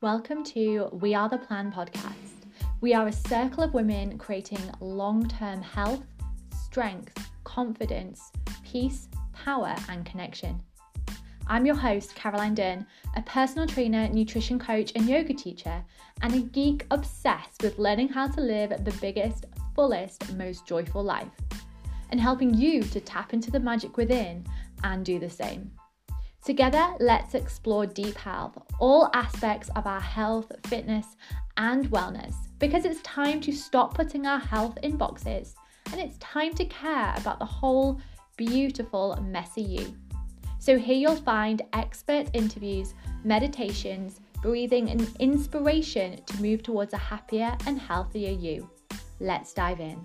Welcome to We Are the Plan podcast. We are a circle of women creating long term health, strength, confidence, peace, power, and connection. I'm your host, Caroline Dunne, a personal trainer, nutrition coach, and yoga teacher, and a geek obsessed with learning how to live the biggest, fullest, most joyful life, and helping you to tap into the magic within and do the same. Together, let's explore deep health, all aspects of our health, fitness, and wellness, because it's time to stop putting our health in boxes and it's time to care about the whole beautiful, messy you. So, here you'll find expert interviews, meditations, breathing, and inspiration to move towards a happier and healthier you. Let's dive in.